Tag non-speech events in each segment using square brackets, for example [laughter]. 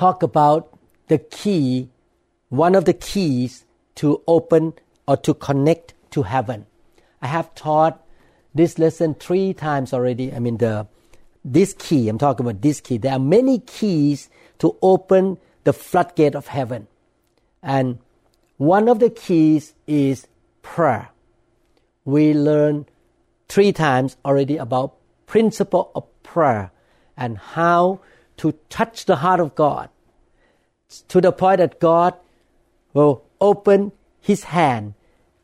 talk about the key, one of the keys to open or to connect to heaven. I have taught this lesson three times already. I mean, the this key, I'm talking about this key. There are many keys to open the floodgate of heaven. And one of the keys is prayer. We learned three times already about principle of prayer and how to touch the heart of God to the point that God will open his hand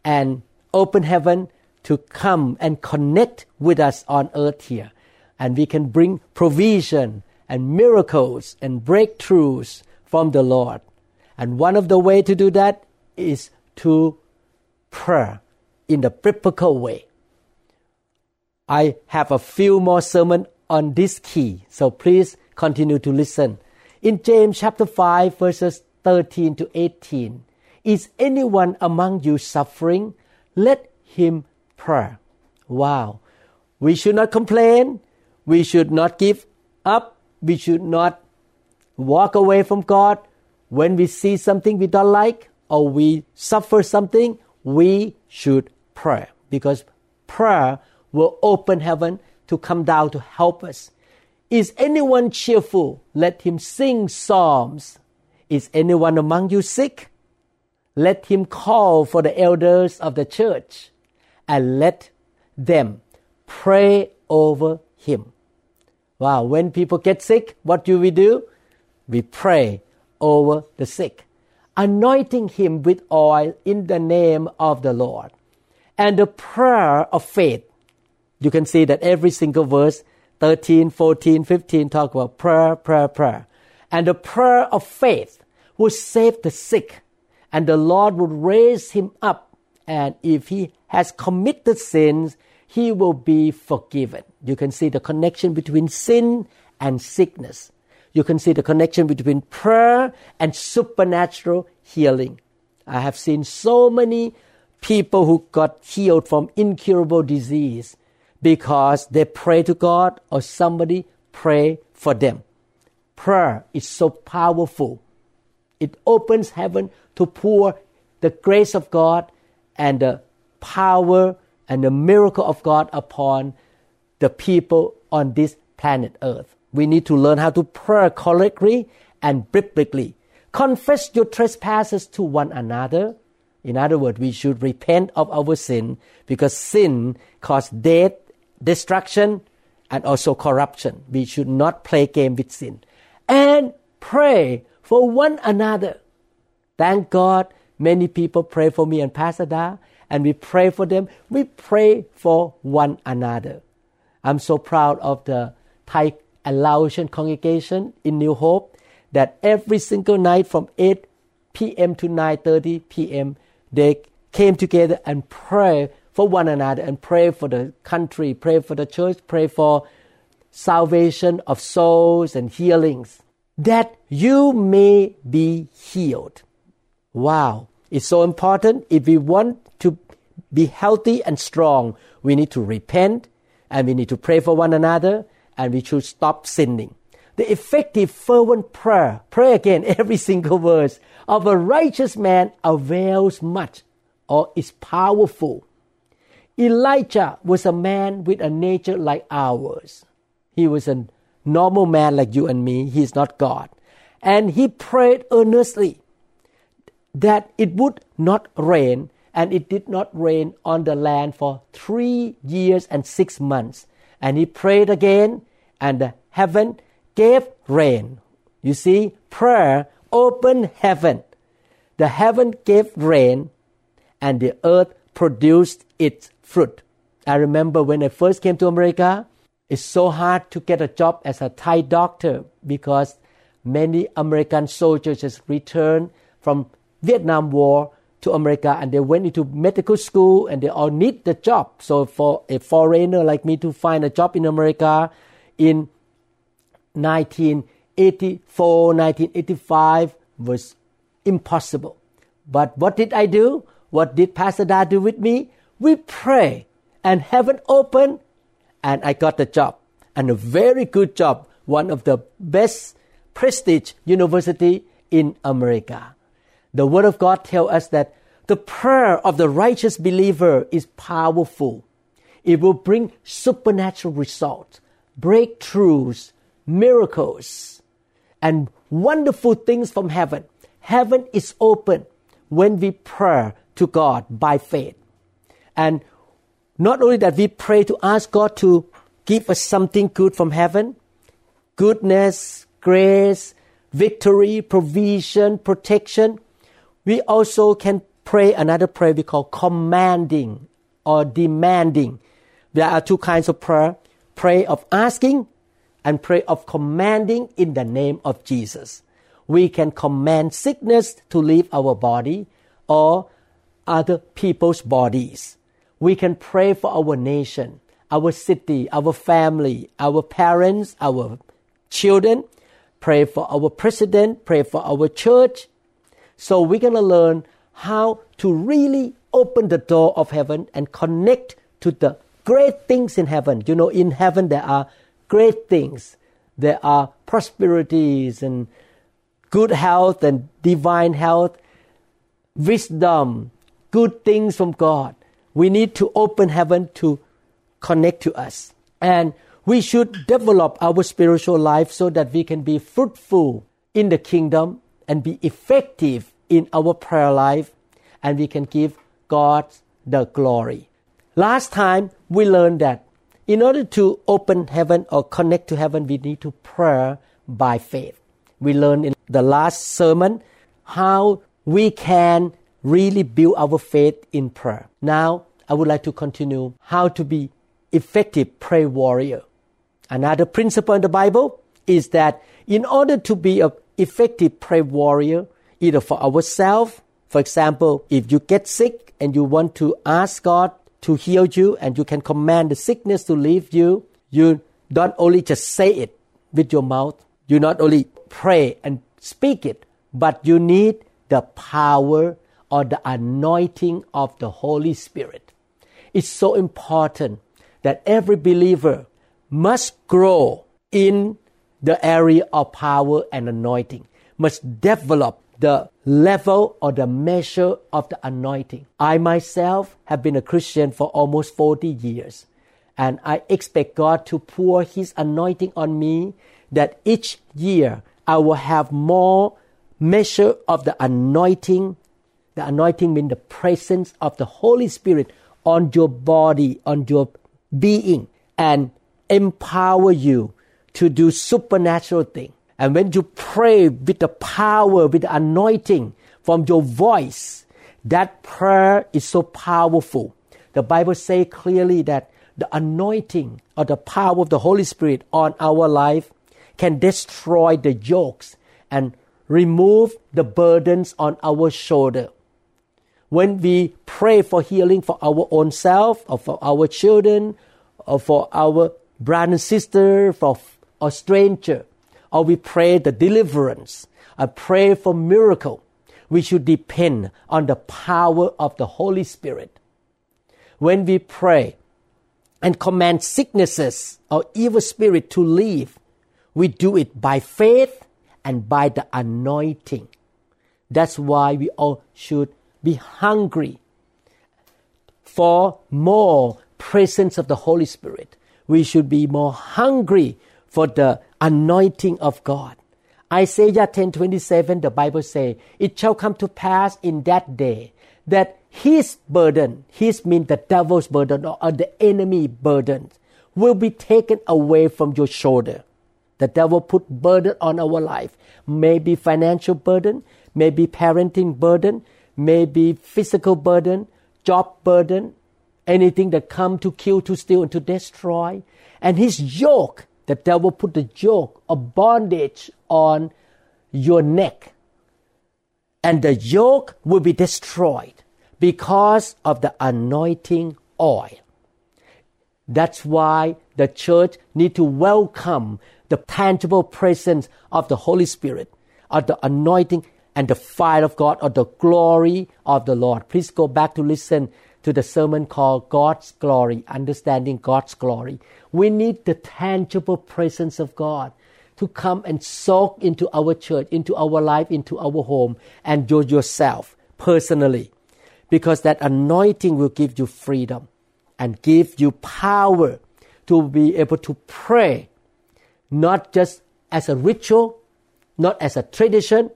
and open heaven to come and connect with us on earth here. And we can bring provision and miracles and breakthroughs from the Lord. And one of the way to do that is to prayer in the biblical way. I have a few more sermon on this key, so please continue to listen. In James chapter 5 verses 13 to 18, is anyone among you suffering? Let him pray. Wow. We should not complain. We should not give up. We should not walk away from God. When we see something we don't like or we suffer something, we should pray because prayer will open heaven to come down to help us. Is anyone cheerful? Let him sing psalms. Is anyone among you sick? Let him call for the elders of the church and let them pray over him. Wow, when people get sick, what do we do? We pray over the sick, anointing him with oil in the name of the Lord. And the prayer of faith. You can see that every single verse 13, 14, 15 talk about prayer, prayer, prayer. And the prayer of faith will save the sick, and the Lord will raise him up. And if he has committed sins, he will be forgiven. You can see the connection between sin and sickness. You can see the connection between prayer and supernatural healing. I have seen so many people who got healed from incurable disease because they pray to God or somebody pray for them. Prayer is so powerful. It opens heaven to pour the grace of God and the power and the miracle of God upon the people on this planet Earth. We need to learn how to pray correctly and biblically. Confess your trespasses to one another. In other words, we should repent of our sin because sin causes death destruction and also corruption. We should not play game with sin. And pray for one another. Thank God many people pray for me and Pastor Da, and we pray for them. We pray for one another. I'm so proud of the Thai and Laotian congregation in New Hope that every single night from 8 p.m. to 9:30 p.m. they came together and pray for one another and pray for the country, pray for the church, pray for salvation of souls and healings, that you may be healed. Wow, it's so important. If we want to be healthy and strong, we need to repent and we need to pray for one another and we should stop sinning. The effective, fervent prayer, pray again [laughs] every single verse of a righteous man avails much or is powerful. Elijah was a man with a nature like ours. He was a normal man like you and me. He is not God. And he prayed earnestly that it would not rain, and it did not rain on the land for three years and six months. And he prayed again, and the heaven gave rain. You see, prayer opened heaven. The heaven gave rain, and the earth produced its fruit. I remember when I first came to America, it's so hard to get a job as a Thai doctor because many American soldiers just returned from Vietnam War to America and they went into medical school and they all need the job. So for a foreigner like me to find a job in America in 1984, 1985 was impossible. But what did I do? What did Pastor do with me? We pray and heaven opened and I got the job and a very good job, one of the best prestige university in America. The word of God tells us that the prayer of the righteous believer is powerful. It will bring supernatural results, breakthroughs, miracles, and wonderful things from heaven. Heaven is open when we pray to God by faith. And not only that we pray to ask God to give us something good from heaven, goodness, grace, victory, provision, protection, we also can pray another prayer we call commanding or demanding. There are two kinds of prayer prayer of asking and prayer of commanding in the name of Jesus. We can command sickness to leave our body or other people's bodies. We can pray for our nation, our city, our family, our parents, our children, pray for our president, pray for our church. So we're going to learn how to really open the door of heaven and connect to the great things in heaven. You know, in heaven there are great things. There are prosperities and good health and divine health, wisdom, good things from God. We need to open heaven to connect to us. And we should develop our spiritual life so that we can be fruitful in the kingdom and be effective in our prayer life and we can give God the glory. Last time we learned that in order to open heaven or connect to heaven, we need to pray by faith. We learned in the last sermon how we can really build our faith in prayer. Now, I would like to continue how to be effective prayer warrior. Another principle in the Bible is that in order to be an effective prayer warrior, either for ourselves, for example, if you get sick and you want to ask God to heal you and you can command the sickness to leave you, you don't only just say it with your mouth, you not only pray and speak it, but you need the power or the anointing of the Holy Spirit. It's so important that every believer must grow in the area of power and anointing, must develop the level or the measure of the anointing. I myself have been a Christian for almost 40 years, and I expect God to pour His anointing on me that each year I will have more measure of the anointing. The anointing means the presence of the Holy Spirit on your body, on your being, and empower you to do supernatural things. And when you pray with the power, with the anointing from your voice, that prayer is so powerful. The Bible says clearly that the anointing or the power of the Holy Spirit on our life can destroy the yokes and remove the burdens on our shoulder. When we pray for healing for our own self or for our children or for our brother and sister, for a stranger, or we pray the deliverance, I pray for miracle, we should depend on the power of the Holy Spirit. When we pray and command sicknesses or evil spirit to leave, we do it by faith and by the anointing. That's why we all should be hungry for more presence of the Holy Spirit. We should be more hungry for the anointing of God. Isaiah 10:27 the Bible say, "It shall come to pass in that day that his burden, his means the devil's burden or the enemy burden, will be taken away from your shoulder." The devil put burden on our life, maybe financial burden, maybe parenting burden, maybe physical burden, job burden, anything that come to kill, to steal, and to destroy. And his yoke the devil put the yoke of bondage on your neck, and the yoke will be destroyed because of the anointing oil. That's why the church need to welcome the tangible presence of the Holy Spirit, of the anointing and the fire of God, or the glory of the Lord. Please go back to listen to the sermon called God's Glory, Understanding God's Glory. We need the tangible presence of God to come and soak into our church, into our life, into our home, and you yourself personally. Because that anointing will give you freedom and give you power to be able to pray, not just as a ritual, not as a tradition,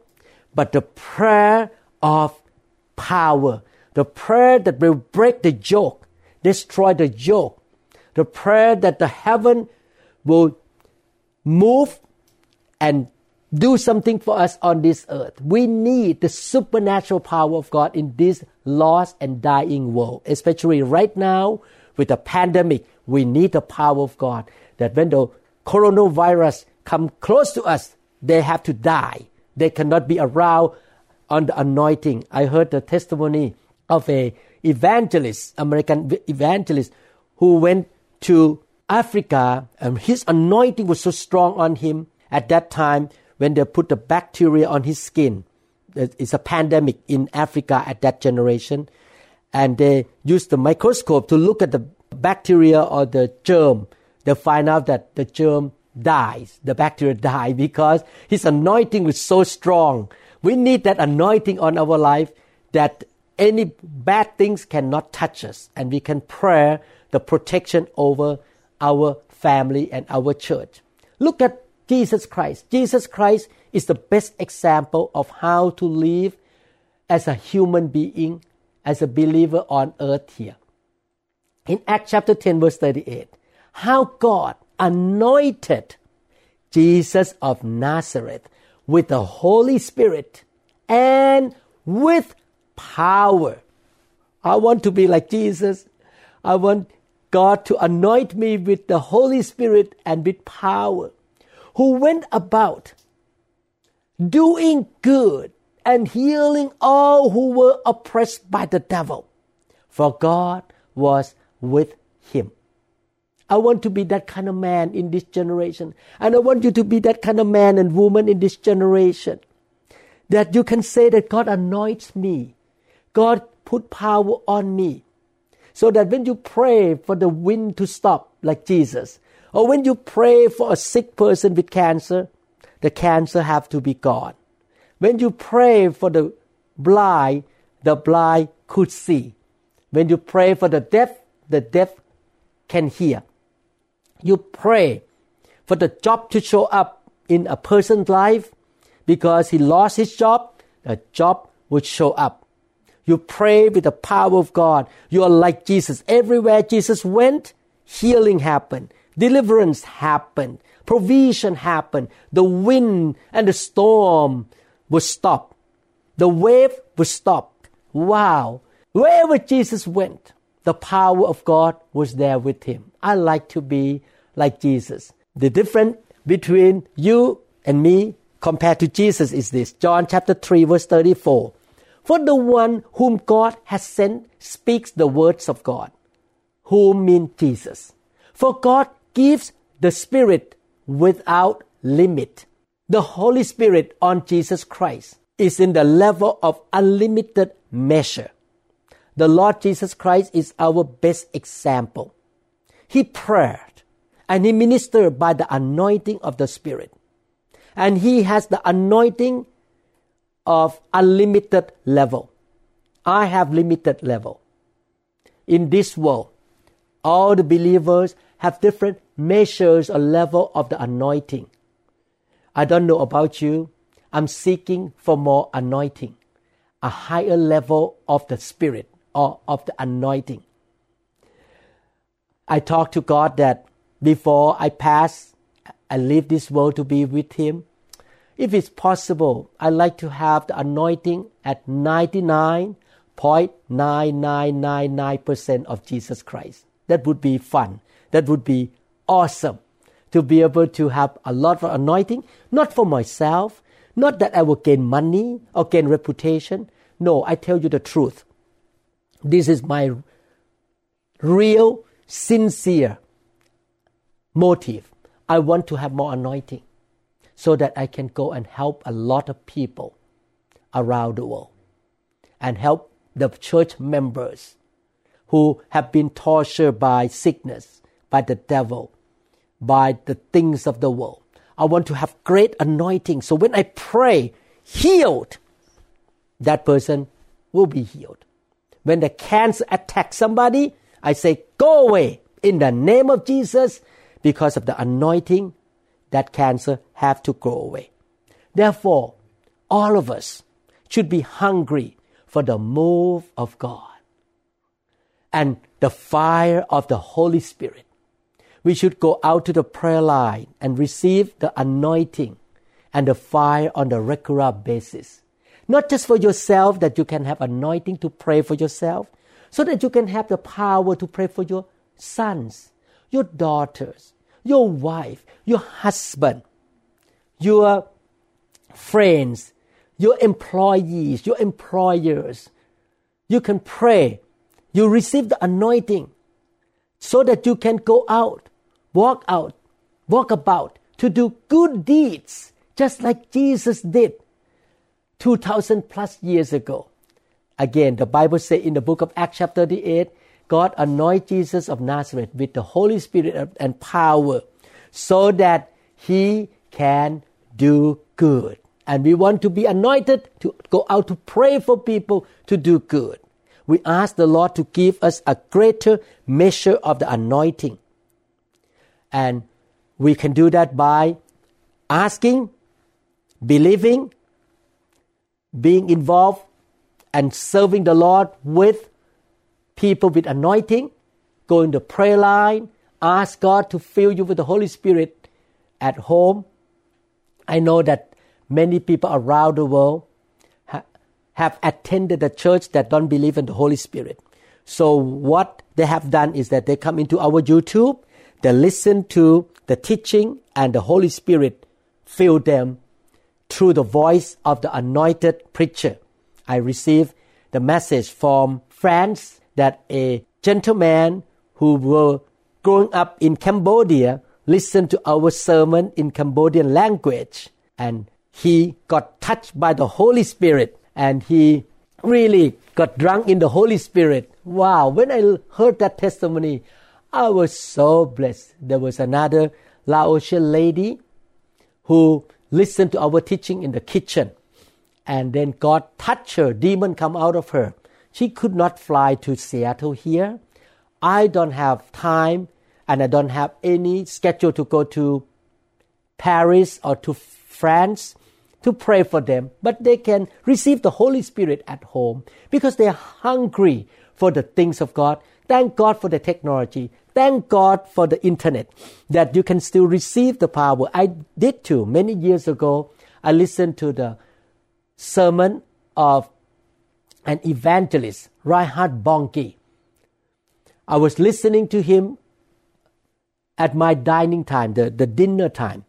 but the prayer of power, the prayer that will break the yoke, destroy the yoke, the prayer that the heaven will move and do something for us on this earth. We need the supernatural power of God in this lost and dying world, especially right now with the pandemic. We need the power of God that when the coronavirus come close to us, they have to die. They cannot be around on the anointing. I heard the testimony of a evangelist, American evangelist, who went to Africa and his anointing was so strong on him at that time when they put the bacteria on his skin. It's a pandemic in Africa at that generation. And they used the microscope to look at the bacteria or the germ. They find out that the germ dies, the bacteria die because his anointing was so strong. We need that anointing on our life that any bad things cannot touch us and we can pray the protection over our family and our church. Look at Jesus Christ. Jesus Christ is the best example of how to live as a human being, as a believer on earth here. In Acts chapter 10, verse 38, how God anointed Jesus of Nazareth with the Holy Spirit and with power. I want to be like Jesus. I want God to anoint me with the Holy Spirit and with power who went about doing good and healing all who were oppressed by the devil, for God was with him. I want to be that kind of man in this generation. And I want you to be that kind of man and woman in this generation. That you can say that God anoints me. God put power on me. So that when you pray for the wind to stop, like Jesus, or when you pray for a sick person with cancer, the cancer have to be gone. When you pray for the blind, the blind could see. When you pray for the deaf, the deaf can hear. You pray for the job to show up in a person's life because he lost his job, the job would show up. You pray with the power of God. You are like Jesus. Everywhere Jesus went, healing happened deliverance happened, provision happened, the wind and the storm will stop, the wave will stop. Wow! Wherever Jesus went, the power of God was there with him. I like to be like Jesus. The difference between you and me compared to Jesus is this John chapter 3, verse 34. For the one whom God has sent speaks the words of God, whom means Jesus. For God gives the Spirit without limit. The Holy Spirit on Jesus Christ is in the level of unlimited measure. The Lord Jesus Christ is our best example. He prayed and he ministered by the anointing of the Spirit. And he has the anointing of unlimited level. I have limited level. In this world, all the believers have different measures or level of the anointing. I don't know about you. I'm seeking for more anointing, a higher level of the Spirit or of the anointing. I talk to God that before I pass and leave this world to be with Him, if it's possible, I like to have the anointing at 99.9999% of Jesus Christ. That would be fun. That would be awesome to be able to have a lot of anointing, not for myself, Not that I will gain money or gain reputation. No, I tell you the truth. This is my real, sincere motive. I want to have more anointing so that I can go and help a lot of people around the world and help the church members who have been tortured by sickness, by the devil, by the things of the world. I want to have great anointing. So when I pray, healed, that person will be healed. When the cancer attacks somebody, I say, go away in the name of Jesus because of the anointing that cancer have to go away. Therefore, all of us should be hungry for the move of God and the fire of the Holy Spirit. We should go out to the prayer line and receive the anointing and the fire on a regular basis. Not just for yourself that you can have anointing to pray for yourself, so that you can have the power to pray for your sons, your daughters, your wife, your husband, your friends, your employees, your employers. You can pray. You receive the anointing so that you can go out, walk out, walk about to do good deeds, just like Jesus did 2000 plus years ago. Again, the Bible says in the book of Acts, chapter 38, God anointed Jesus of Nazareth with the Holy Spirit and power so that he can do good. And we want to be anointed to go out to pray for people to do good. We ask the Lord to give us a greater measure of the anointing. And we can do that by asking, believing, being involved, and serving the Lord with people with anointing, go in the prayer line, ask God to fill you with the Holy Spirit at home. I know that many people around the world ha- have attended a church that don't believe in the Holy Spirit. So what they have done is that they come into our YouTube, they listen to the teaching and the Holy Spirit fill them through the voice of the anointed preacher. I received the message from France that a gentleman who were growing up in Cambodia listened to our sermon in Cambodian language and he got touched by the Holy Spirit and he really got drunk in the Holy Spirit. Wow, when I heard that testimony, I was so blessed. There was another Laotian lady who listened to our teaching in the kitchen and then God touched her, demon come out of her. She could not fly to Seattle here I don't have time and I don't have any schedule to go to Paris or to France to pray for them, but they can receive the Holy Spirit at home because they are hungry for the things of God. Thank God for the technology. Thank God for the internet that you can still receive the power. I did too. Many years ago, I listened to the sermon of an evangelist, Reinhard Bonnke. I was listening to him at my dining time, the, the dinner time.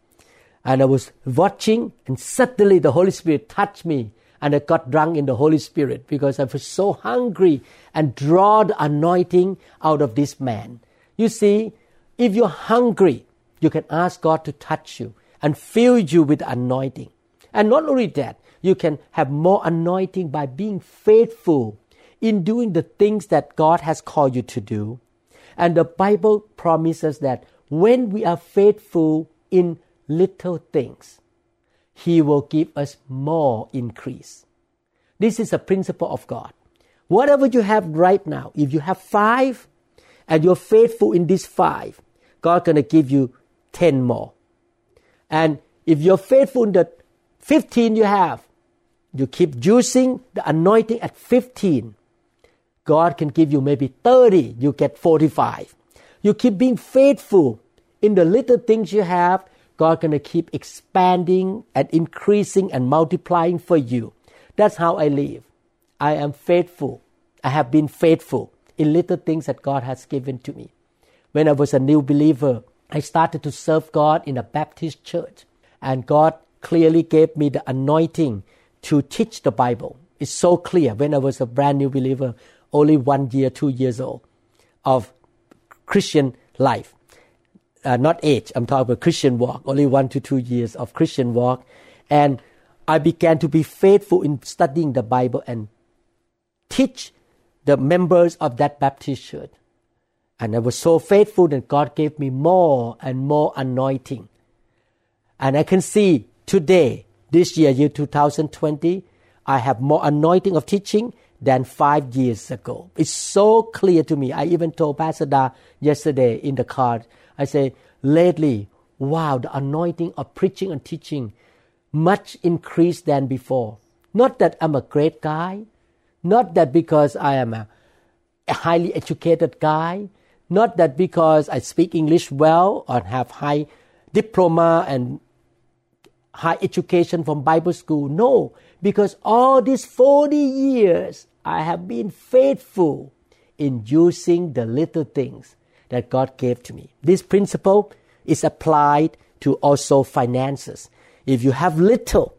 And I was watching, and suddenly the Holy Spirit touched me, and I got drunk in the Holy Spirit because I was so hungry and draw the anointing out of this man. You see, if you're hungry, you can ask God to touch you and fill you with anointing. And not only that, you can have more anointing by being faithful in doing the things that God has called you to do. And the Bible promises that when we are faithful in little things, He will give us more increase. This is a principle of God. Whatever you have right now, if you have five and you're faithful in these five, God's gonna give you ten more. And if you're faithful in the 15 you have, you keep using the anointing at 15, God can give you maybe 30, you get 45. You keep being faithful in the little things you have, God gonna keep expanding and increasing and multiplying for you. That's how I live. I am faithful. I have been faithful in little things that God has given to me. When I was a new believer, I started to serve God in a Baptist church, and God clearly gave me the anointing to teach the Bible. It's so clear when I was a brand new believer, only one year, two years old of Christian life. Uh, not age, I'm talking about Christian walk, only one to two years of Christian walk. And I began to be faithful in studying the Bible and teach the members of that Baptist church. And I was so faithful that God gave me more and more anointing. And I can see today, this year, year 2020, I have more anointing of teaching than five years ago. It's so clear to me. I even told Pastor Da yesterday in the car, I say, lately, wow, the anointing of preaching and teaching much increased than before. Not that I'm a great guy, not that because I am a, a highly educated guy, not that because I speak English well or have high diploma and high education from Bible school. No, because all these 40 years I have been faithful in using the little things that God gave to me. This principle is applied to also finances. If you have little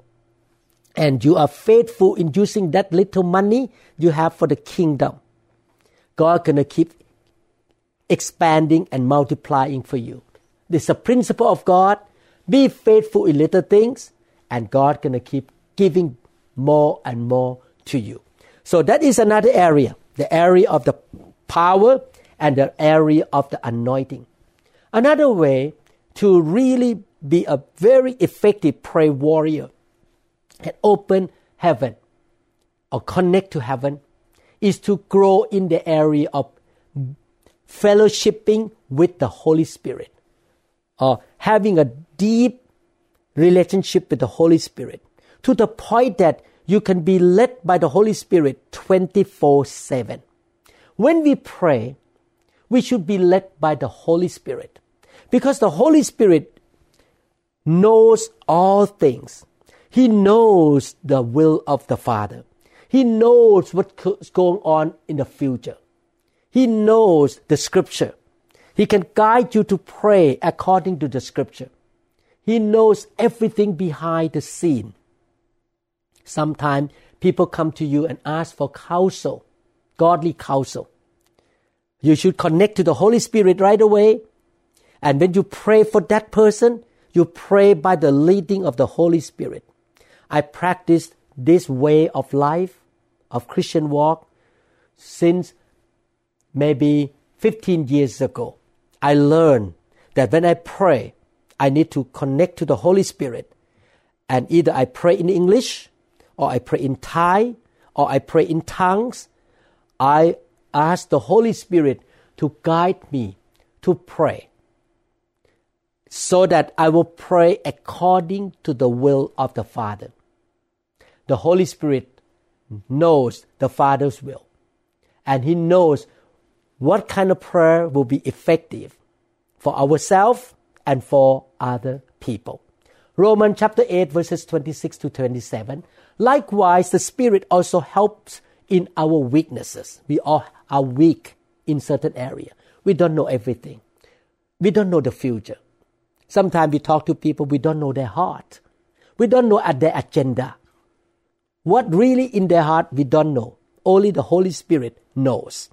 and you are faithful in using that little money you have for the kingdom, God gonna keep expanding and multiplying for you. This is a principle of God. Be faithful in little things, and God gonna keep giving more and more to you. So that is another area, the area of the power and the area of the anointing. Another way to really be a very effective prayer warrior and open heaven or connect to heaven is to grow in the area of fellowshipping with the Holy Spirit or having a deep relationship with the Holy Spirit to the point that you can be led by the Holy Spirit 24 7. When we pray, we should be led by the Holy Spirit because the Holy Spirit knows all things. He knows the will of the Father. He knows what's going on in the future. He knows the scripture. He can guide you to pray according to the scripture. He knows everything behind the scene. Sometimes people come to you and ask for counsel, godly counsel. You should connect to the Holy Spirit right away. And when you pray for that person, you pray by the leading of the Holy Spirit. I practiced this way of life, of Christian walk, since maybe 15 years ago. I learned that when I pray, I need to connect to the Holy Spirit. And either I pray in English or I pray in Thai, or I pray in tongues, I ask the Holy Spirit to guide me to pray so that I will pray according to the will of the Father. The Holy Spirit knows the Father's will, and He knows what kind of prayer will be effective for ourselves and for other people. Romans chapter 8, verses 26 to 27 Likewise, the Spirit also helps in our weaknesses. We all are weak in certain area. We don't know everything. We don't know the future. Sometimes we talk to people, we don't know their heart. We don't know at their agenda. What really in their heart, we don't know. Only the Holy Spirit knows.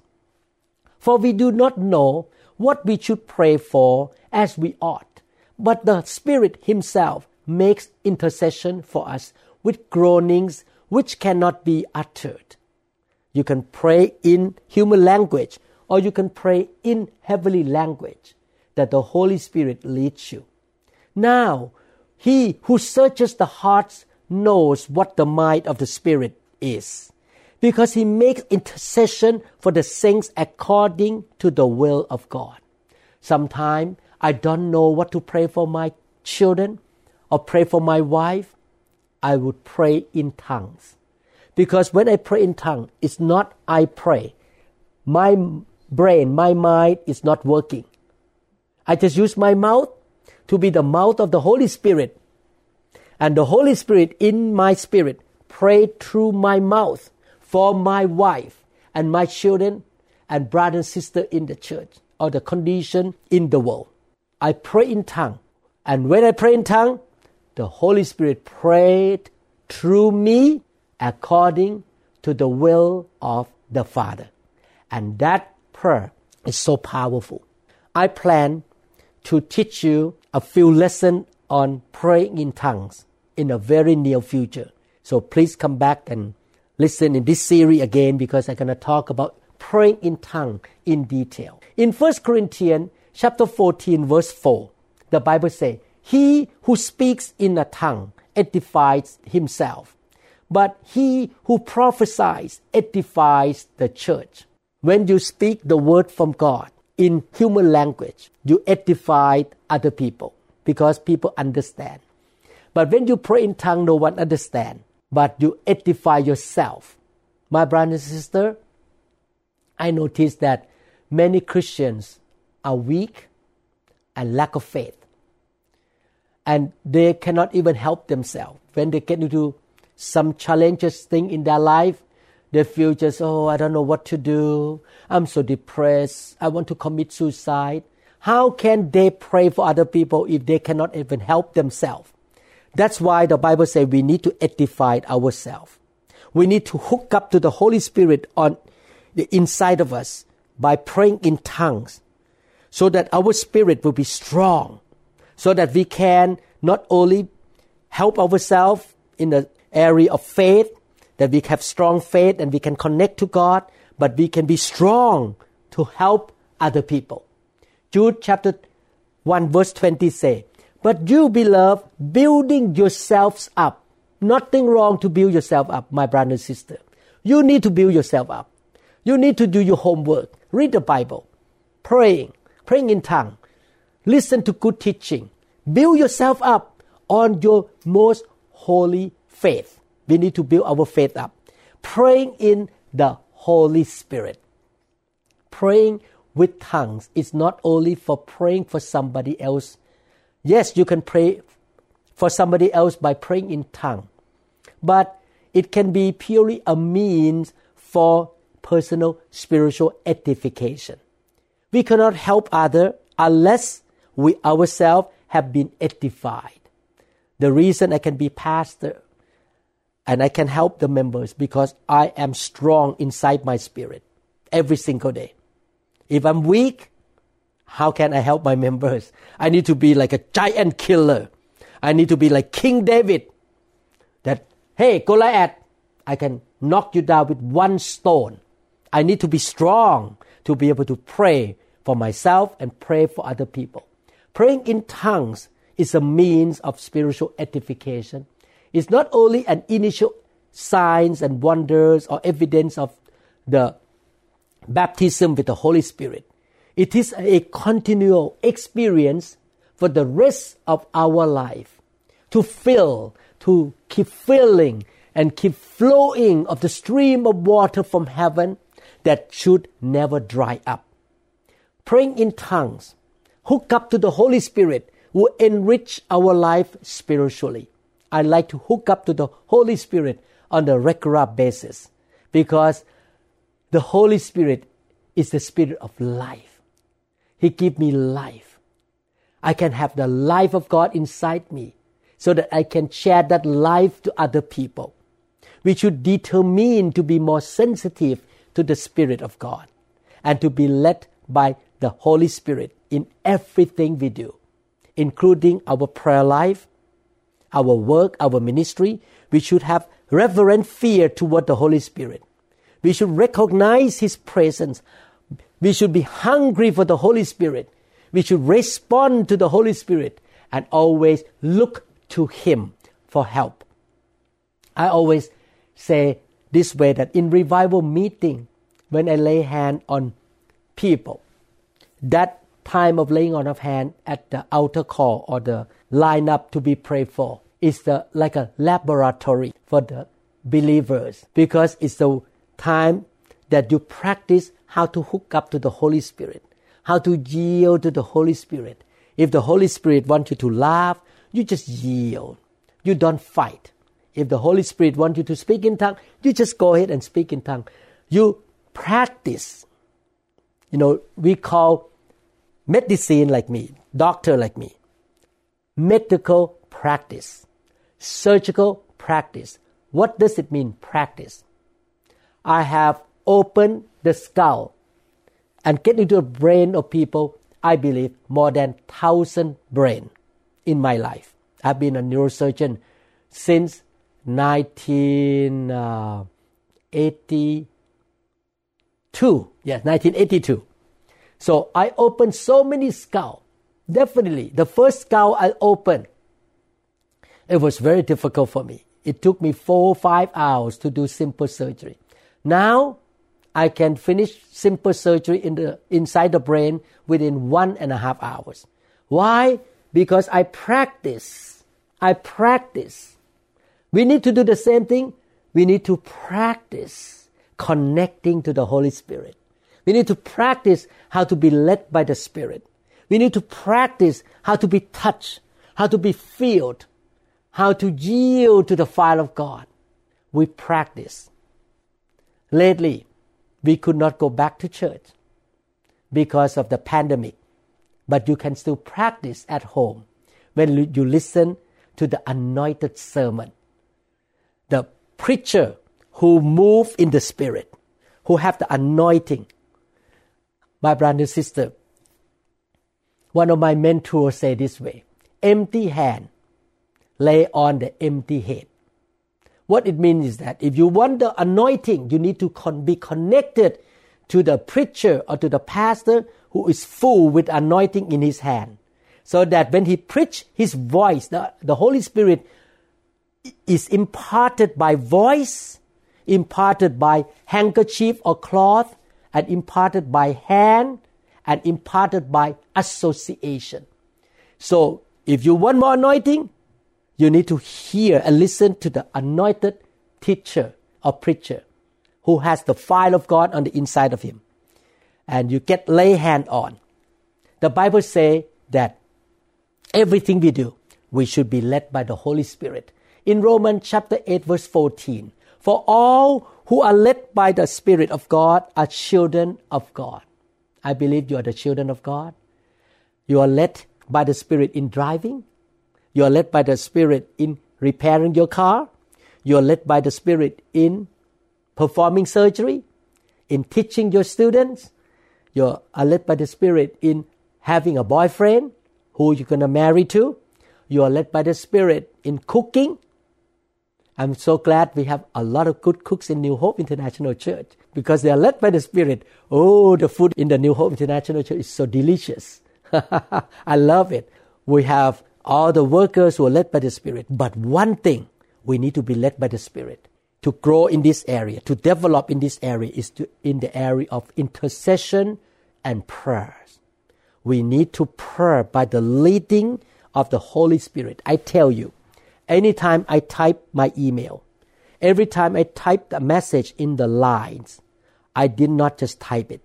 For we do not know what we should pray for as we ought. But the Spirit Himself makes intercession for us with groanings which cannot be uttered. You can pray in human language or you can pray in heavenly language that the Holy Spirit leads you. Now, he who searches the hearts knows what the mind of the Spirit is, because he makes intercession for the saints according to the will of God. Sometimes I don't know what to pray for my children or pray for my wife I would pray in tongues. Because when I pray in tongues, it's not I pray. My brain, my mind is not working. I just use my mouth to be the mouth of the Holy Spirit. And the Holy Spirit in my spirit pray through my mouth for my wife and my children and brother and sister in the church or the condition in the world. I pray in tongue. And when I pray in tongue, the Holy Spirit prayed through me according to the will of the Father. And that prayer is so powerful. I plan to teach you a few lessons on praying in tongues in the very near future. So please come back and listen in this series again because I'm going to talk about praying in tongue in detail. In 1 Corinthians chapter 14 verse 4, the Bible says, He who speaks in a tongue edifies himself, but he who prophesies edifies the church. When you speak the word from God in human language, you edify other people because people understand. But when you pray in tongue, no one understand. But you edify yourself. My brother and sister, I notice that many Christians are weak and lack of faith. And they cannot even help themselves. When they get into some challenges thing in their life, they feel just, oh, I don't know what to do. I'm so depressed. I want to commit suicide. How can they pray for other people if they cannot even help themselves? That's why the Bible says we need to edify ourselves. We need to hook up to the Holy Spirit on the inside of us by praying in tongues so that our spirit will be strong, so that we can not only help ourselves in the area of faith, that we have strong faith and we can connect to God, but we can be strong to help other people. Jude chapter 1 verse 20 say, But you beloved, building yourselves up. Nothing wrong to build yourself up, my brother and sister. You need to build yourself up. You need to do your homework. Read the Bible. Praying. Praying in tongue. Listen to good teaching. Build yourself up on your most holy faith. We need to build our faith up. Praying in the Holy Spirit. Praying with tongues is not only for praying for somebody else. Yes, you can pray for somebody else by praying in tongue, but it can be purely a means for personal spiritual edification. We cannot help other unless we ourselves have been edified. The reason I can be pastor and I can help the members because I am strong inside my spirit every single day. If I'm weak, how can I help my members? I need to be like a giant killer. I need to be like King David. That, hey, Goliath, I can knock you down with one stone. I need to be strong to be able to pray for myself and pray for other people. Praying in tongues is a means of spiritual edification It's not only an initial signs and wonders or evidence of the baptism with the Holy Spirit. It is a continual experience for the rest of our life to fill, to keep filling and keep flowing of the stream of water from heaven that should never dry up. Praying in tongues, hook up to the Holy Spirit will enrich our life spiritually. I like to hook up to the Holy Spirit on a regular basis because the Holy Spirit is the Spirit of life. He gives me life. I can have the life of God inside me so that I can share that life to other people. We should determine to be more sensitive to the Spirit of God and to be led by the Holy Spirit in everything we do, including our prayer life, our work, our ministry, we should have reverent fear toward the Holy Spirit. We should recognize His presence. We should be hungry for the Holy Spirit. We should respond to the Holy Spirit and always look to Him for help. I always say this way that in revival meeting, when I lay hand on people, that time of laying on of hand at the altar call or the line up to be prayed for is the like a laboratory for the believers because it's the time that you practice how to hook up to the Holy Spirit, how to yield to the Holy Spirit. If the Holy Spirit wants you to laugh, you just yield. You don't fight. If the Holy Spirit wants you to speak in tongue, you just go ahead and speak in tongue. You practice. You know, we call medicine like me, doctor like me, medical practice. Surgical practice. What does it mean, practice? I have opened the skull and get into the brain of people, I believe, more than thousand brain in my life. I've been a neurosurgeon since 1982. Uh, yes, 1982. So I opened so many skull. Definitely, the first skull I opened, it was very difficult for me. It took me four or five hours to do simple surgery. Now I can finish simple surgery in the inside the brain within one and a half hours. Why? Because I practice. I practice. We need to do the same thing. We need to practice connecting to the Holy Spirit. We need to practice how to be led by the Spirit. We need to practice how to be touched, how to be filled, how to yield to the fire of God. We practice. Lately, we could not go back to church because of the pandemic, but you can still practice at home when you listen to the anointed sermon. The preacher who move in the spirit, who have the anointing. My brother and sister, one of my mentors say this way, empty hand lay on the empty head. What it means is that if you want the anointing, you need to con- be connected to the preacher or to the pastor who is full with anointing in his hand. So that when he preach, his voice, the, the Holy Spirit is imparted by voice, imparted by handkerchief or cloth, and imparted by hand, and imparted by association. So if you want more anointing, you need to hear and listen to the anointed teacher or preacher who has the fire of God on the inside of him. And you get lay hand on. The Bible say that everything we do, we should be led by the Holy Spirit. In Romans chapter 8 verse 14, for all who are led by the Spirit of God are children of God. I believe you are the children of God. You are led by the Spirit in driving. You are led by the Spirit in repairing your car. You are led by the Spirit in performing surgery, in teaching your students. You are led by the Spirit in having a boyfriend who you're going to marry to. You are led by the Spirit in cooking. I'm so glad we have a lot of good cooks in New Hope International Church because they are led by the Spirit. Oh, the food in the New Hope International Church is so delicious. [laughs] I love it. We have all the workers who are led by the Spirit. But one thing, we need to be led by the Spirit. To grow in this area, to develop in this area is to, in the area of intercession and prayers. We need to pray by the leading of the Holy Spirit. I tell you, anytime I type my email, every time I type the message in the lines, I did not just type it.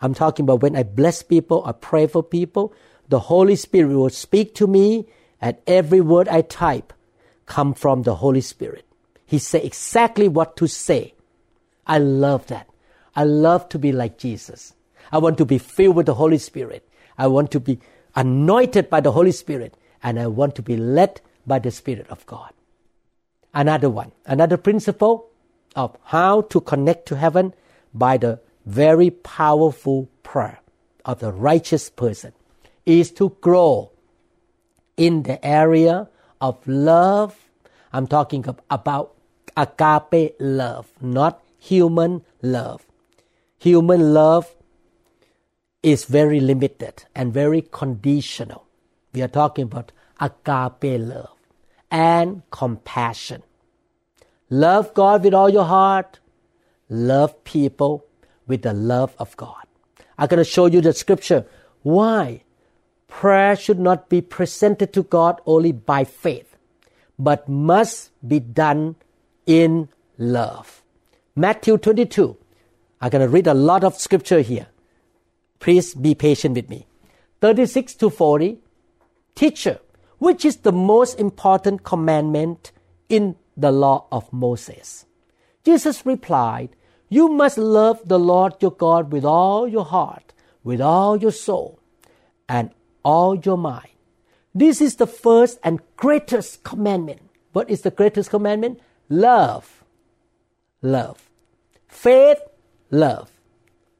I'm talking about when I bless people I pray for people, the Holy Spirit will speak to me, and every word I type come from the Holy Spirit. He say exactly what to say. I love that. I love to be like Jesus. I want to be filled with the Holy Spirit. I want to be anointed by the Holy Spirit, and I want to be led by the Spirit of God. Another one, another principle of how to connect to heaven by the very powerful prayer of the righteous person is to grow in the area of love. I'm talking about agape love, not human love. Human love is very limited and very conditional. We are talking about agape love and compassion. Love God with all your heart. Love people with the love of God. I'm going to show you the scripture. Why? Prayer should not be presented to God only by faith, but must be done in love. Matthew 22. I'm going to read a lot of scripture here. Please be patient with me. 36 to 40. Teacher, which is the most important commandment in the law of Moses? Jesus replied, You must love the Lord your God with all your heart, with all your soul, and all your mind. This is the first and greatest commandment. What is the greatest commandment? Love. Love. Faith, love.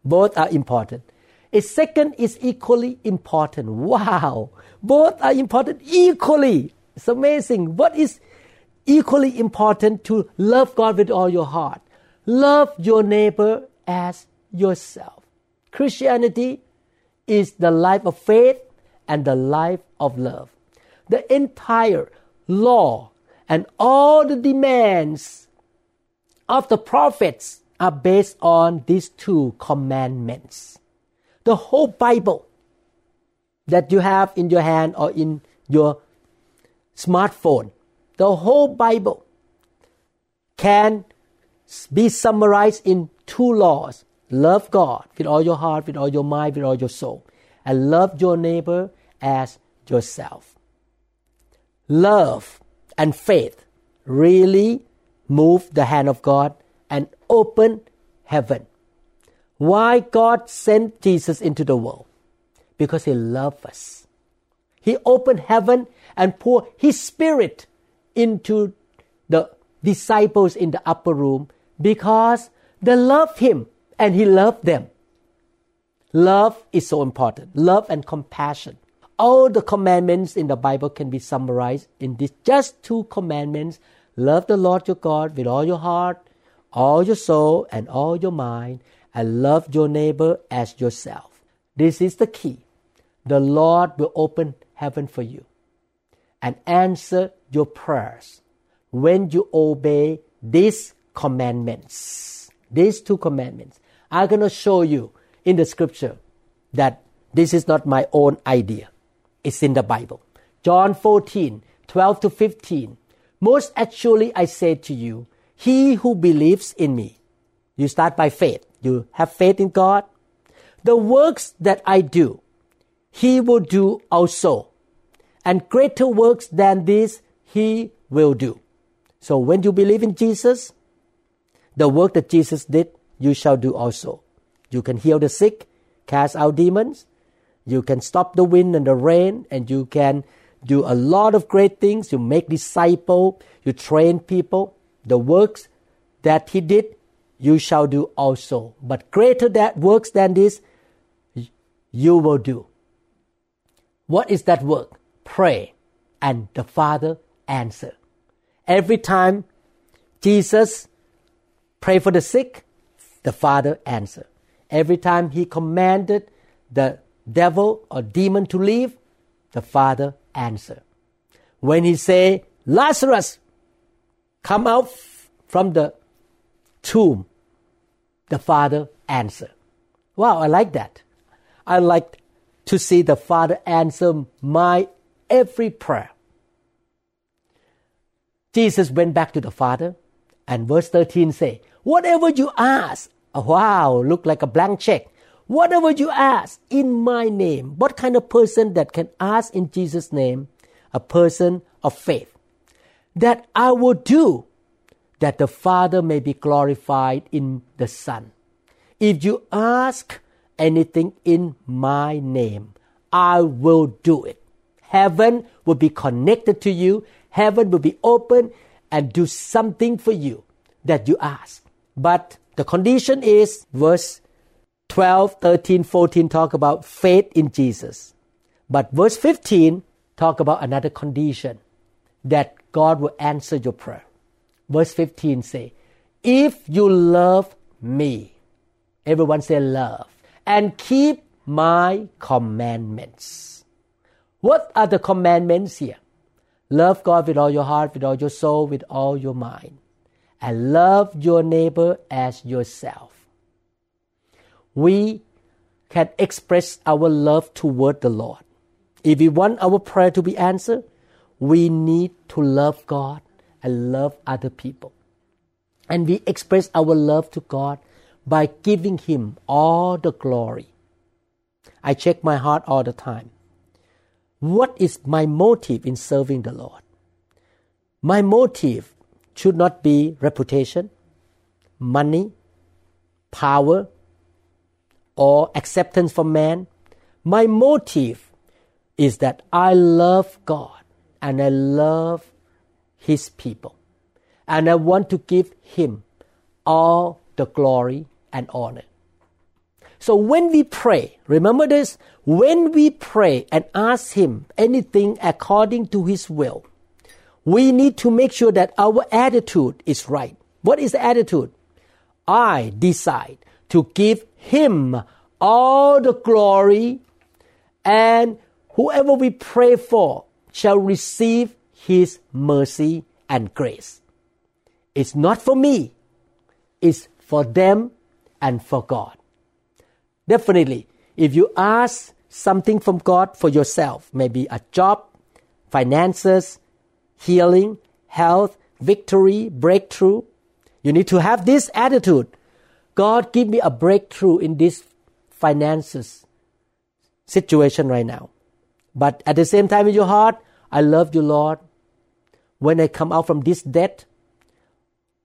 Both are important. A second is equally important. Wow. Both are important equally. It's amazing. What is equally important to love God with all your heart? Love your neighbor as yourself. Christianity is the life of faith and the life of love. The entire law and all the demands of the prophets are based on these two commandments. The whole Bible that you have in your hand or in your smartphone, the whole Bible can be summarized in two laws love God with all your heart, with all your mind, with all your soul, and love your neighbor as yourself. Love and faith really move the hand of God and open heaven. Why God sent Jesus into the world? Because He loved us. He opened heaven and poured His Spirit into the disciples in the upper room because they loved Him and He loved them. Love is so important. Love and compassion. All the commandments in the Bible can be summarized in these just two commandments. Love the Lord your God with all your heart, all your soul, and all your mind, and love your neighbor as yourself. This is the key. The Lord will open heaven for you and answer your prayers when you obey these commandments. These two commandments. I'm going to show you in the scripture that this is not my own idea. It's in the Bible. John 14, 12 to 15. Most actually, I say to you, he who believes in me, you start by faith. You have faith in God. The works that I do, he will do also. And greater works than this, he will do. So when you believe in Jesus, the work that Jesus did, you shall do also. You can heal the sick, cast out demons, you can stop the wind and the rain, and you can do a lot of great things. You make disciple, you train people. The works that he did, you shall do also. But greater that works than this, you will do. What is that work? Pray, and the Father answer. Every time Jesus pray for the sick, the Father answered. Every time he commanded the devil or demon to leave, the Father answered. When he say, Lazarus, come out from the tomb, the Father answered. Wow, I like that. I like to see the Father answer my every prayer. Jesus went back to the Father, and verse 13 say, Whatever you ask, wow, look like a blank check. Whatever you ask in my name, what kind of person that can ask in Jesus' name? A person of faith. That I will do that the Father may be glorified in the Son. If you ask anything in my name, I will do it. Heaven will be connected to you. Heaven will be open and do something for you that you ask. But the condition is verse 12, 13, 14 talk about faith in Jesus. But verse 15 talk about another condition that God will answer your prayer. Verse 15 say, if you love me, everyone say love, and keep my commandments. What are the commandments here? Love God with all your heart, with all your soul, with all your mind and love your neighbor as yourself. We can express our love toward the Lord. If we want our prayer to be answered, we need to love God and love other people. And we express our love to God by giving Him all the glory. I check my heart all the time. What is my motive in serving the Lord? My motive should not be reputation, money, power, or acceptance from man. My motive is that I love God and I love His people. And I want to give Him all the glory and honor. So when we pray, remember this, when we pray and ask Him anything according to His will, we need to make sure that our attitude is right. What is the attitude? I decide to give Him all the glory and whoever we pray for shall receive His mercy and grace. It's not for me, it's for them and for God. Definitely, if you ask something from God for yourself, maybe a job, finances, healing, health, victory, breakthrough, you need to have this attitude. God, give me a breakthrough in this finances situation right now. But at the same time in your heart, I love you, Lord. When I come out from this debt,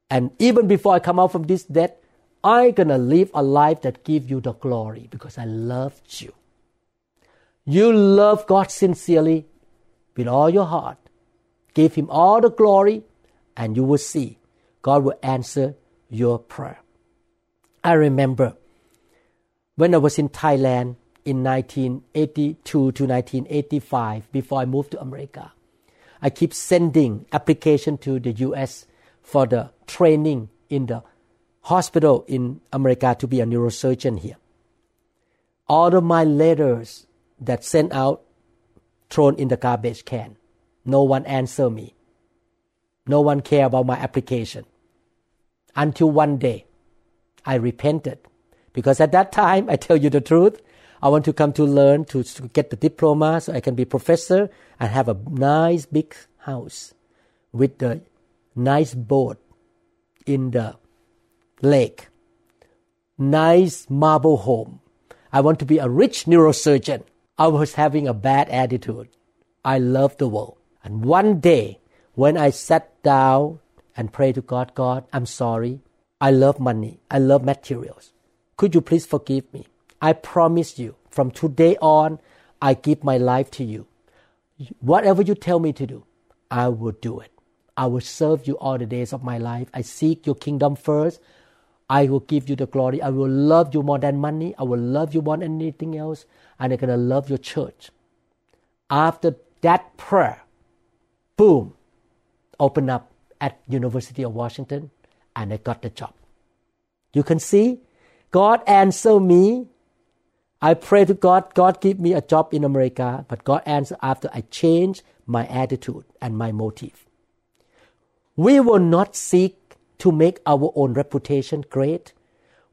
and even before I come out from this debt, I'm gonna live a life that gives you the glory because I loved you. You love God sincerely with all your heart. Give Him all the glory, and you will see God will answer your prayer. I remember when I was in Thailand in 1982 to 1985 before I moved to America. I keep sending application to the US for the training in the hospital in America to be a neurosurgeon here. All of my letters that sent out thrown in the garbage can. No one answer me. No one care about my application. Until one day, I repented because at that time, [laughs] I tell you the truth, I want to come to learn to, to get the diploma so I can be professor and have a nice big house with the nice boat in the lake, nice marble home. I want to be a rich neurosurgeon. I was having a bad attitude. I love the world. And one day, when I sat down and prayed to God, God, I'm sorry. I love money. I love materials. Could you please forgive me? I promise you, from today on, I give my life to you. Whatever you tell me to do, I will do it. I will serve you all the days of my life. I seek your kingdom first. I will give you the glory. I will love you more than money. I will love you more than anything else. And I'm going to love your church. After that prayer, boom, open up at University of Washington and I got the job. You can see God answered me I pray to God, God give me a job in America, but God answered after I changed my attitude and my motive. We will not seek to make our own reputation great.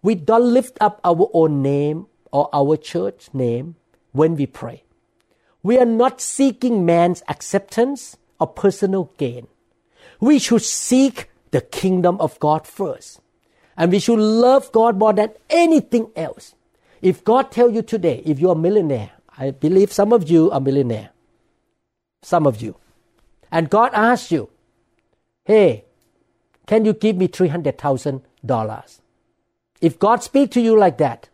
We don't lift up our own name or our church name when we pray. We are not seeking man's acceptance or personal gain. We should seek the kingdom of God first. And we should love God more than anything else. If God tell you today, if you're a millionaire, I believe some of you are millionaire. Some of you. And God asks you, hey, can you give me $300,000? If God speak to you like that,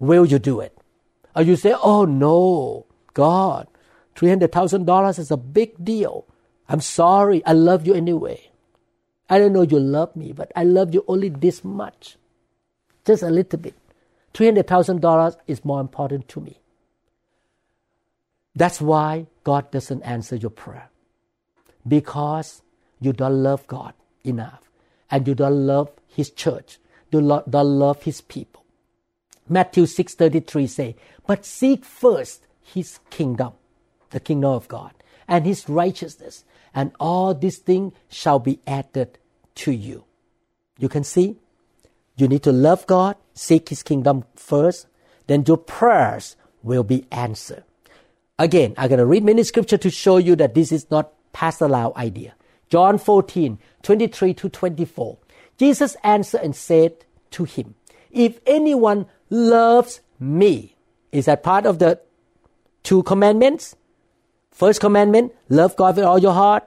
will you do it? Or you say, oh no, God, $300,000 is a big deal. I'm sorry. I love you anyway. I don't know you love me, but I love you only this much. Just a little bit. $300,000 is more important to me. That's why God doesn't answer your prayer. Because you don't love God enough and you don't love His church. You don't love His people. Matthew 6.33 say, But seek first His kingdom, the kingdom of God, and His righteousness, and all these things shall be added to you. You can see you need to love God, seek His kingdom first, then your prayers will be answered. Again, I'm going to read many scripture to show you that this is not Pastor Lau idea. John 14, 23 to 24. Jesus answered and said to him, If anyone loves me, is that part of the two commandments? First commandment, love God with all your heart.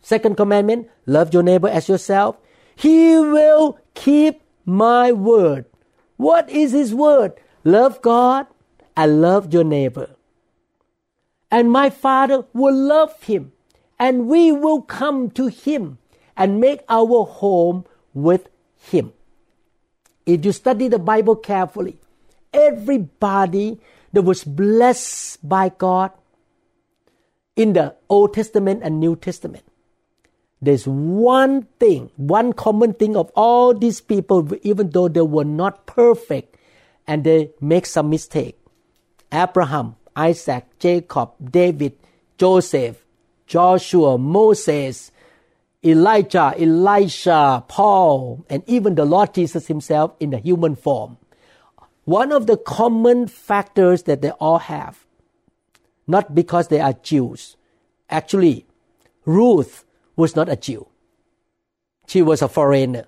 Second commandment, love your neighbor as yourself. He will keep my word. What is His word? Love God and love your neighbor. and my Father will love him, and we will come to him and make our home with him. If you study the Bible carefully, everybody that was blessed by God in the Old Testament and New Testament, there's one thing, one common thing of all these people, even though they were not perfect and they make some mistake. Abraham, Isaac, Jacob, David, Joseph, Joshua, Moses, Elijah, Elisha, Paul, and even the Lord Jesus himself in the human form. One of the common factors that they all have, not because they are Jews. Actually, Ruth was not a Jew. She was a foreigner.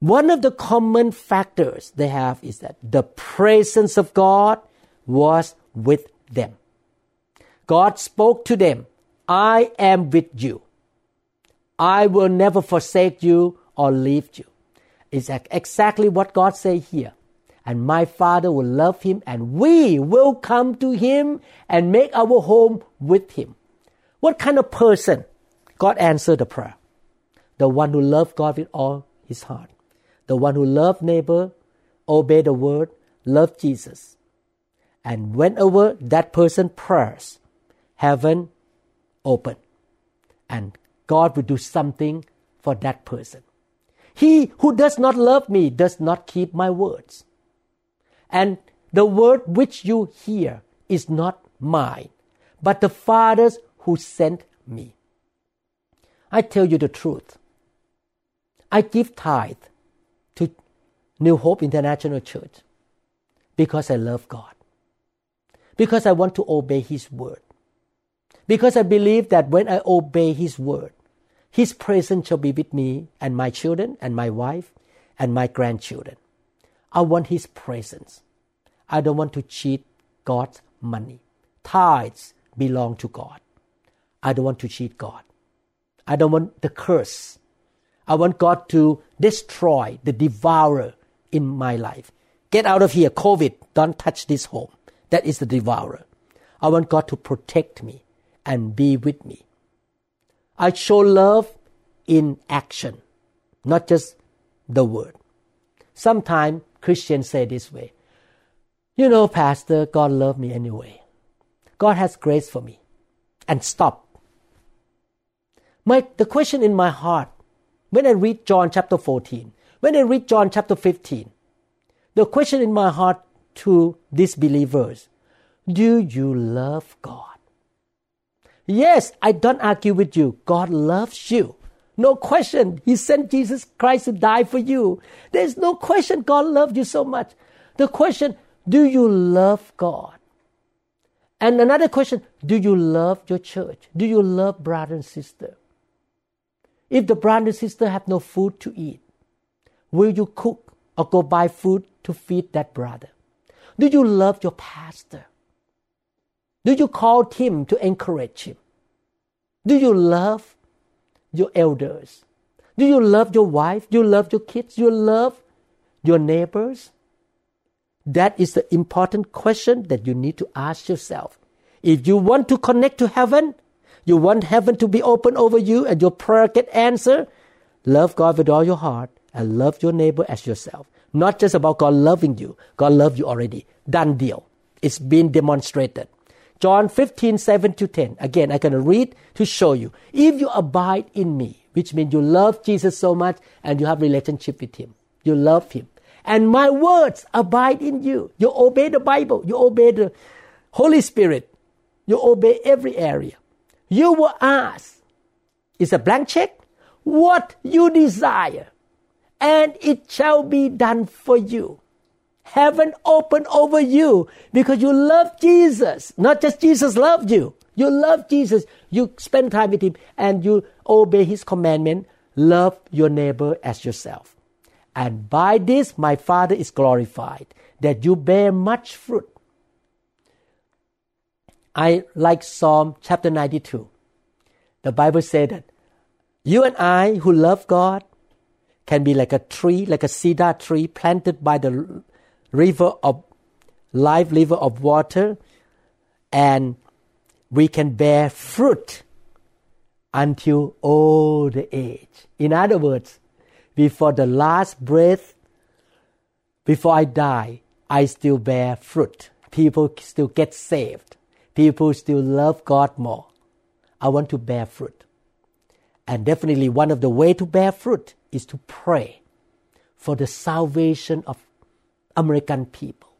One of the common factors they have is that the presence of God was with them. God spoke to them, I am with you. I will never forsake you or leave you. It's exactly what God said here. And my Father will love him, and we will come to him and make our home with him. What kind of person? God answered the prayer. The one who loved God with all his heart. The one who loved neighbor, obeyed the word, loved Jesus. And whenever that person prays, heaven open. And God will do something for that person. He who does not love me does not keep my words. And the word which you hear is not mine, but the Father's who sent me. I tell you the truth. I give tithe to New Hope International Church because I love God because I want to obey His word. Because I believe that when I obey His word, His presence shall be with me and my children and my wife and my grandchildren. I want His presence. I don't want to cheat God's money. Tithes belong to God. I don't want to cheat God. I don't want the curse. I want God to destroy the devourer in my life. Get out of here, COVID. Don't touch this home. That is the devourer. I want God to protect me and be with me. I show love in action, not just the word. Sometimes Christians say this way You know, Pastor, God loved me anyway. God has grace for me. And stop. My, the question in my heart, when I read John chapter 14, when I read John chapter 15, the question in my heart to these believers Do you love God? Yes, I don't argue with you. God loves you. No question. He sent Jesus Christ to die for you. There's no question God loved you so much. The question, do you love God? And another question, do you love your church? Do you love brother and sister? If the brother and sister have no food to eat, will you cook or go buy food to feed that brother? Do you love your pastor? Do you call him to encourage him? Do you love your elders? Do you love your wife? Do you love your kids? Do you love your neighbors? That is the important question that you need to ask yourself. If you want to connect to heaven, you want heaven to be open over you and your prayer get answered, love God with all your heart and love your neighbor as yourself. Not just about God loving you. God loved you already. Done deal. It's been demonstrated. John 15, 7 to 10. Again, I'm going to read to show you. If you abide in me, which means you love Jesus so much and you have relationship with him. You love him. And my words abide in you. You obey the Bible. You obey the Holy Spirit. You obey every area. You will ask. It's a blank check. What you desire and it shall be done for you. Heaven open over you because you love Jesus. Not just Jesus loved you. You love Jesus. You spend time with Him and you obey His commandment. Love your neighbor as yourself. And by this my Father is glorified, that you bear much fruit. I like Psalm chapter 92. The Bible said that you and I who love God can be like a tree, like a cedar tree planted by the river of live river of water, and we can bear fruit until old age. In other words, before the last breath, before I die, I still bear fruit. People still get saved. People still love God more. I want to bear fruit. And definitely one of the way to bear fruit is to pray for the salvation of American people,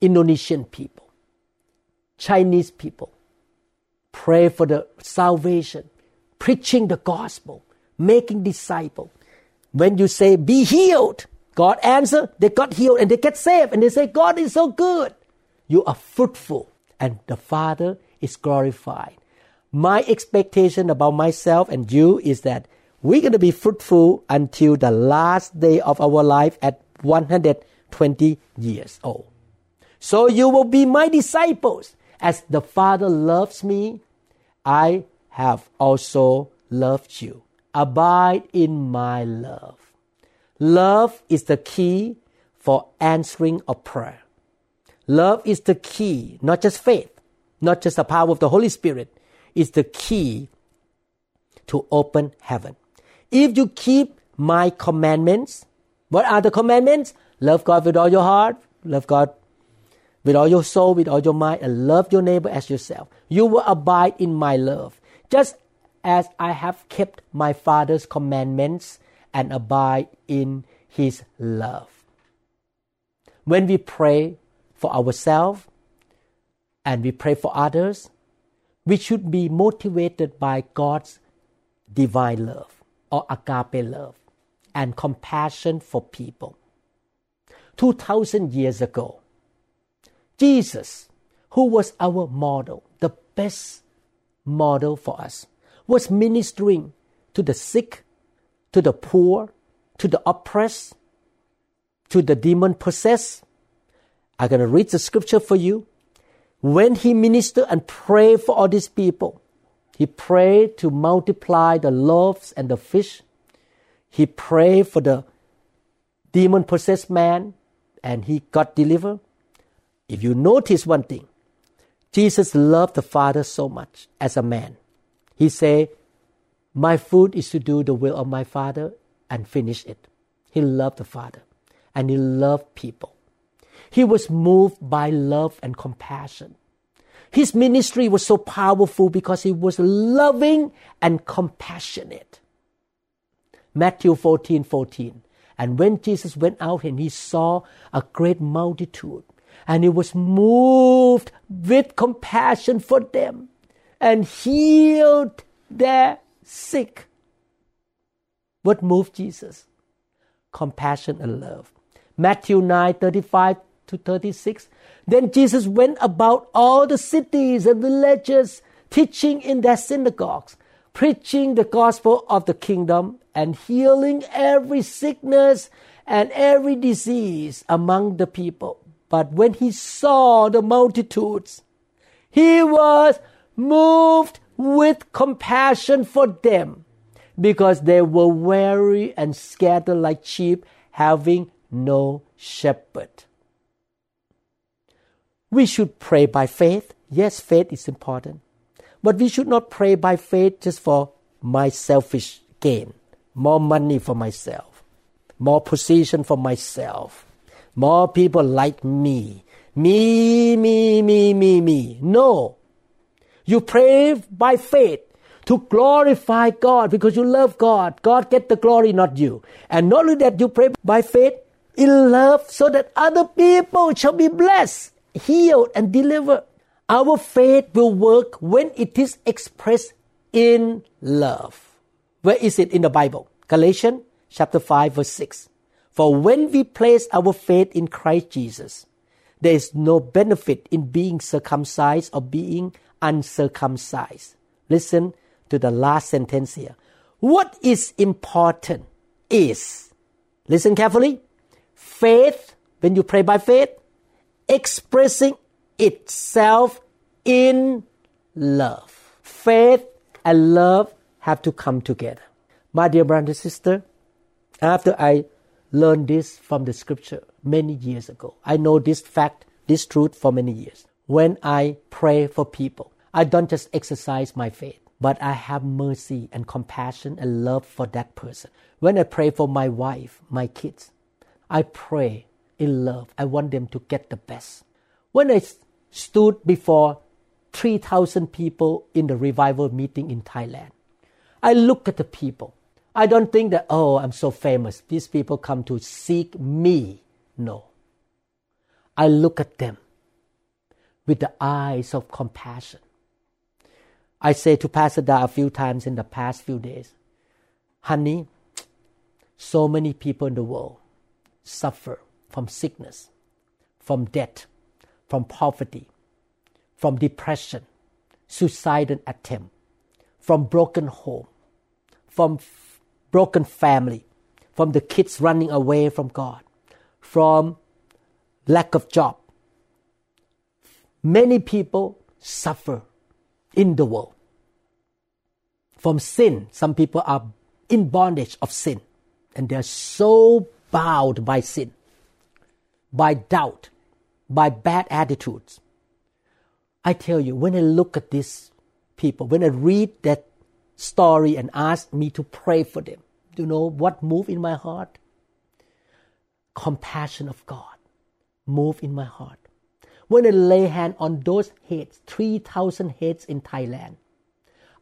Indonesian people, Chinese people. Pray for the salvation, preaching the gospel, making disciples. When you say, be healed, God answer, they got healed and they get saved and they say, God is so good. You are fruitful and the Father is glorified. My expectation about myself and you is that we're going to be fruitful until the last day of our life at 120 years old. So you will be my disciples. As the Father loves me, I have also loved you. Abide in my love. Love is the key for answering a prayer. Love is the key, not just faith, not just the power of the Holy Spirit, is the key to open heaven. If you keep my commandments, what are the commandments? Love God with all your heart, love God with all your soul, with all your mind, and love your neighbor as yourself. You will abide in my love, just as I have kept my Father's commandments and abide in his love. When we pray for ourselves and we pray for others, we should be motivated by God's divine love or agape love and compassion for people. 2000 years ago, Jesus, who was our model, the best model for us, was ministering to the sick, to the poor, to the oppressed, to the demon possessed. I'm going to read the scripture for you. When he ministered and prayed for all these people, he prayed to multiply the loaves and the fish. He prayed for the demon possessed man and he got delivered. If you notice one thing, Jesus loved the Father so much as a man. He said, My food is to do the will of my Father and finish it. He loved the Father and he loved people. He was moved by love and compassion. His ministry was so powerful because he was loving and compassionate. Matthew 14 14. And when Jesus went out and he saw a great multitude, and he was moved with compassion for them and healed their sick. What moved Jesus? Compassion and love. Matthew 9 35 to 36. Then Jesus went about all the cities and villages, teaching in their synagogues, preaching the gospel of the kingdom, and healing every sickness and every disease among the people. But when he saw the multitudes, he was moved with compassion for them because they were weary and scattered like sheep, having no shepherd. We should pray by faith. Yes, faith is important. But we should not pray by faith just for my selfish gain, more money for myself, more position for myself, more people like me, me, me, me, me, me. No. You pray by faith to glorify God because you love God. God get the glory, not you. And not only that, you pray by faith in love so that other people shall be blessed, healed, and delivered. Our faith will work when it is expressed in love. Where is it in the Bible? Galatians chapter 5 verse 6. For when we place our faith in Christ Jesus, there is no benefit in being circumcised or being uncircumcised. Listen to the last sentence here. What is important is, listen carefully, faith, when you pray by faith, expressing itself in love. Faith and love have to come together. My dear brother and sister, after I learned this from the scripture many years ago, I know this fact, this truth for many years. when I pray for people. I don't just exercise my faith, but I have mercy and compassion and love for that person. When I pray for my wife, my kids, I pray in love. I want them to get the best. When I stood before 3,000 people in the revival meeting in Thailand, I look at the people. I don't think that, oh, I'm so famous. These people come to seek me. No. I look at them with the eyes of compassion. I say to Pastor Da a few times in the past few days, honey, so many people in the world suffer from sickness, from debt, from poverty, from depression, suicidal attempt, from broken home, from f- broken family, from the kids running away from God, from lack of job. Many people suffer in the world. From sin, some people are in bondage of sin and they're so bound by sin, by doubt, by bad attitudes. I tell you, when I look at these people, when I read that story and ask me to pray for them, you know what moved in my heart? Compassion of God moved in my heart. When I lay hand on those heads, 3,000 heads in Thailand,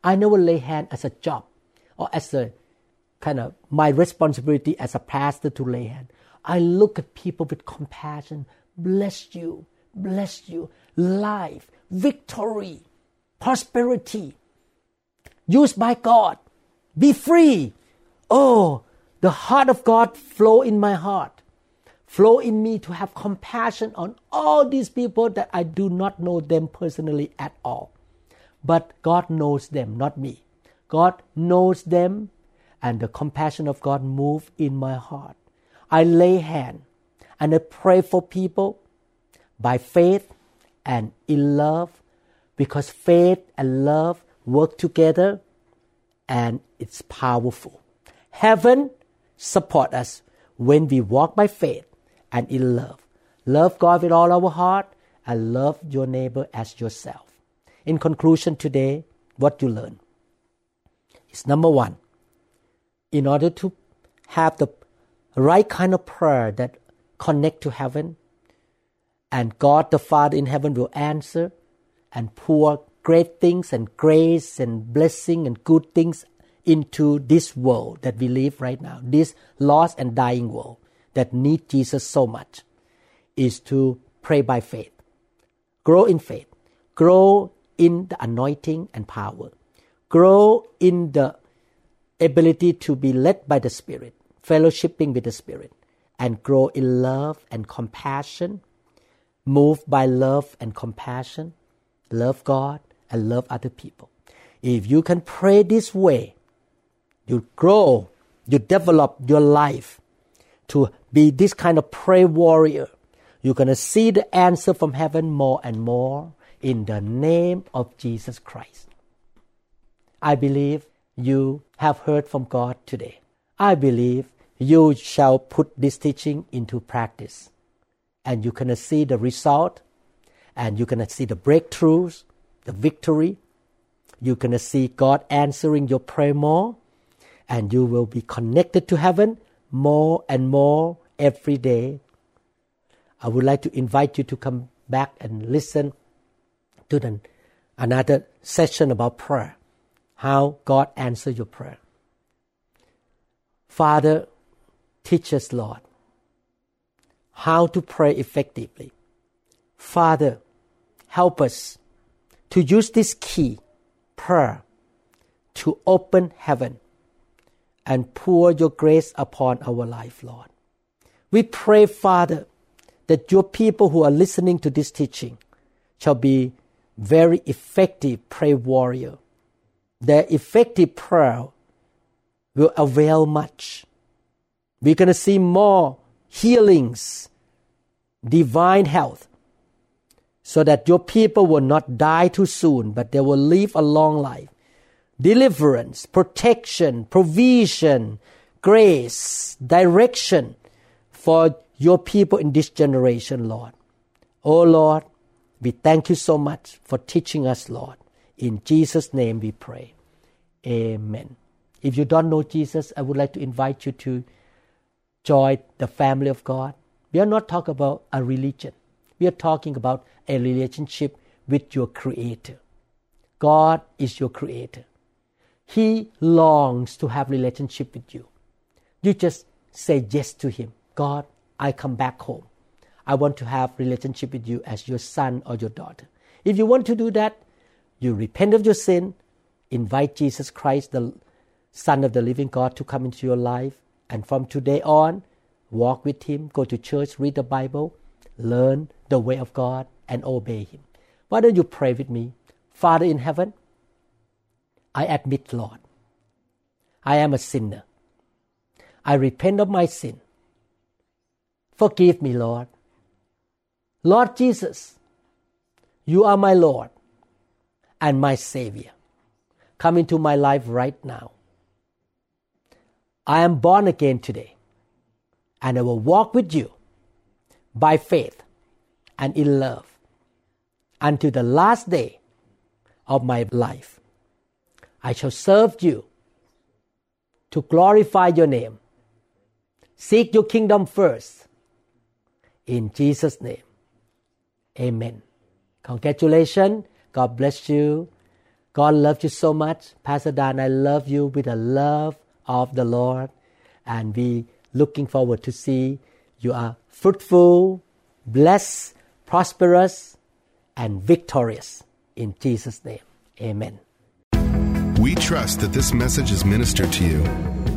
I never lay hand as a job or as a kind of my responsibility as a pastor to lay hand. I look at people with compassion. Bless you, bless you. Life, victory, prosperity, used by God. Be free. Oh, the heart of God flow in my heart. Flow in me to have compassion on all these people that I do not know them personally at all. But God knows them, not me. God knows them and the compassion of God move in my heart. I lay hand and I pray for people by faith and in love because faith and love work together and it's powerful. Heaven support us when we walk by faith and in love. Love God with all our heart and love your neighbor as yourself. In conclusion today, what you learn is number one, in order to have the right kind of prayer that connect to heaven and God the Father in heaven will answer and pour great things and grace and blessing and good things into this world that we live right now, this lost and dying world that need Jesus so much, is to pray by faith. Grow in faith. Grow in the anointing and power. Grow in the ability to be led by the Spirit, fellowshipping with the Spirit, and grow in love and compassion, moved by love and compassion, love God and love other people. If you can pray this way, you grow, you develop your life to be this kind of prayer warrior. You're going to see the answer from heaven more and more in the name of Jesus Christ. I believe you have heard from God today. I believe you shall put this teaching into practice. And you're going to see the result, and you're going to see the breakthroughs, the victory. You're going to see God answering your prayer more, and you will be connected to heaven more and more every day. I would like to invite you to come back and listen to the, another session about prayer how God answers your prayer. Father, teach us, Lord, how to pray effectively. Father, help us to use this key, prayer, to open heaven and pour your grace upon our life, Lord. We pray, Father, that your people who are listening to this teaching shall be very effective prayer warrior their effective prayer will avail much. We're going to see more healings, divine health, so that your people will not die too soon, but they will live a long life. Deliverance, protection, provision, grace, direction for your people in this generation, Lord. Oh Lord, We thank you so much for teaching us, Lord. In Jesus' name we pray. Amen. If you don't know Jesus, I would like to invite you to join the family of God. We are not talking about a religion. We are talking about a relationship with your Creator. God is your Creator. He longs to have relationship with you. You just say yes to Him. God, I come back home. I want to have relationship with you as your son or your daughter. If you want to do that, you repent of your sin, invite Jesus Christ, the Son of the living God, to come into your life, and from today on, walk with Him, go to church, read the Bible, learn the way of God, and obey Him. Why don't you pray with me? Father in heaven, I admit, Lord, I am a sinner. I repent of my sin. Forgive me, Lord. Lord Jesus, you are my Lord and my Savior. Come into my life right now. I am born again today, and I will walk with you by faith and in love until the last day of my life. I shall serve you to glorify your name. Seek your kingdom first. In Jesus' name. Amen. Congratulations. God bless you. God loves you so much. Pastor Dan, I love you with the love of the Lord. And we looking forward to see you are fruitful, blessed, prosperous, and victorious. In Jesus' name. Amen. We trust that this message is ministered to you.